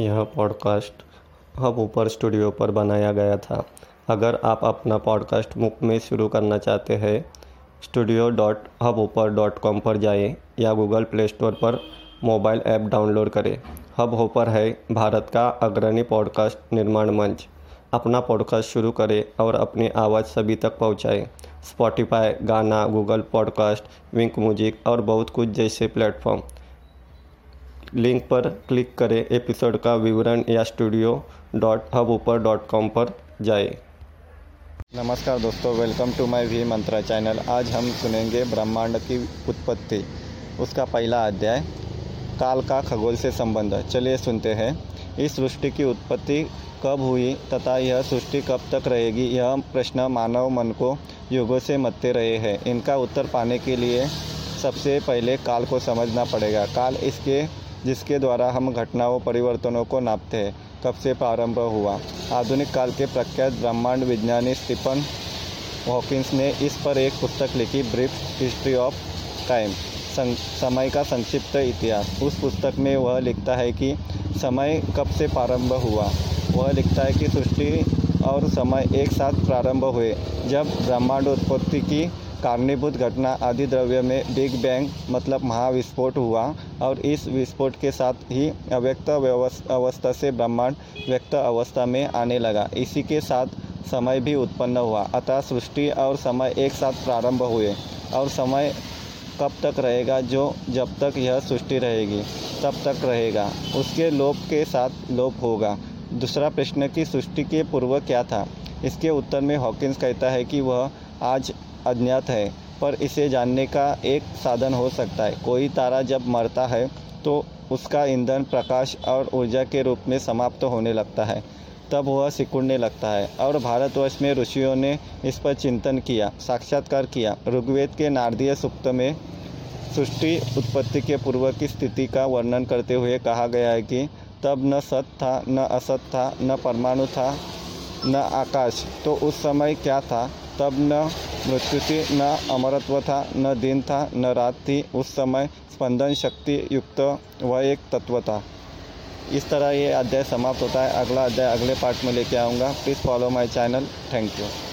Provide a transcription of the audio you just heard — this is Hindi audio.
यह पॉडकास्ट हब ऊपर स्टूडियो पर बनाया गया था। अगर आप अपना पॉडकास्ट मुफ़्त में शुरू करना चाहते हैं, studio dot Hubhopper dot com पर जाएँ या गूगल प्ले स्टोर पर मोबाइल ऐप डाउनलोड करें। हब ऊपर है भारत का अग्रणी पॉडकास्ट निर्माण मंच। अपना पॉडकास्ट शुरू करें और अपनी आवाज़ सभी तक पहुंचाएँ। Spotify Gaana Google podcast Wink music और बहुत कुछ जैसे प्लेटफॉर्म। लिंक पर क्लिक करें एपिसोड का विवरण या studio dot Hubhopper dot com पर जाए। नमस्कार दोस्तों welcome to my V Mantra channel आज हम सुनेंगे ब्रह्मांड की उत्पत्ति, उसका पहला अध्याय, काल का खगोल से संबंध। चलिए सुनते हैं। इस सृष्टि की उत्पत्ति कब हुई तथा यह सृष्टि कब तक रहेगी, यह प्रश्न मानव मन को युगों से मतते रहे हैं। इनका उत्तर पाने के लिए सबसे पहले काल को समझना पड़ेगा। काल इसके जिसके द्वारा हम घटनाओं, परिवर्तनों को नापते हैं। कब से प्रारंभ हुआ। आधुनिक काल के प्रख्यात ब्रह्मांड विज्ञानी स्टीफन हॉकिंस ने इस पर एक पुस्तक लिखी, ब्रीफ हिस्ट्री ऑफ़ टाइम। समय का संक्षिप्त इतिहास। उस पुस्तक में वह लिखता है कि समय कब से प्रारंभ हुआ। वह लिखता है कि सृष्टि और समय एक साथ प्रारंभ हुए, जब ब्रह्मांड उत्पत्ति की कारणीभूत घटना आदि द्रव्य में बिग बैंग मतलब महाविस्फोट हुआ और इस विस्फोट के साथ ही अव्यक्त अवस्था से ब्रह्मांड व्यक्त अवस्था में आने लगा। इसी के साथ समय भी उत्पन्न हुआ। अतः सृष्टि और समय एक साथ प्रारंभ हुए और समय कब तक रहेगा जो, जब तक यह सृष्टि रहेगी, तब तक रहेगा। उसके लोप के साथ लोप होगा। दूसरा प्रश्न की सृष्टि के पूर्व क्या था? इसके उत्तर में हॉकिंस कहता है कि वह आज अज्ञात है, पर इसे जानने का एक साधन हो सकता है। कोई तारा जब मरता है तो उसका ईंधन प्रकाश और ऊर्जा के रूप में समाप्त होने लगता है। तब वह सिकुड़ने लगता है और भारतवर्ष में ऋषियों ने इस पर चिंतन किया, साक्षात्कार किया। ऋग्वेद के नारदीय सुक्त में सृष्टि उत्पत्ति के पूर्व की स्थिति का वर्णन करते हुए कहा गया है कि तब न सत था, न असत था, न परमाणु था, न आकाश। तो उस समय क्या था? तब न मृत्यु थी न अमरत्व था, न दिन था, न रात थी। उस समय स्पंदन शक्ति युक्त वह एक तत्व था। इस तरह ये अध्याय समाप्त होता है। अगला अध्याय अगले पार्ट में लेके आऊँगा। Please follow my channel thank you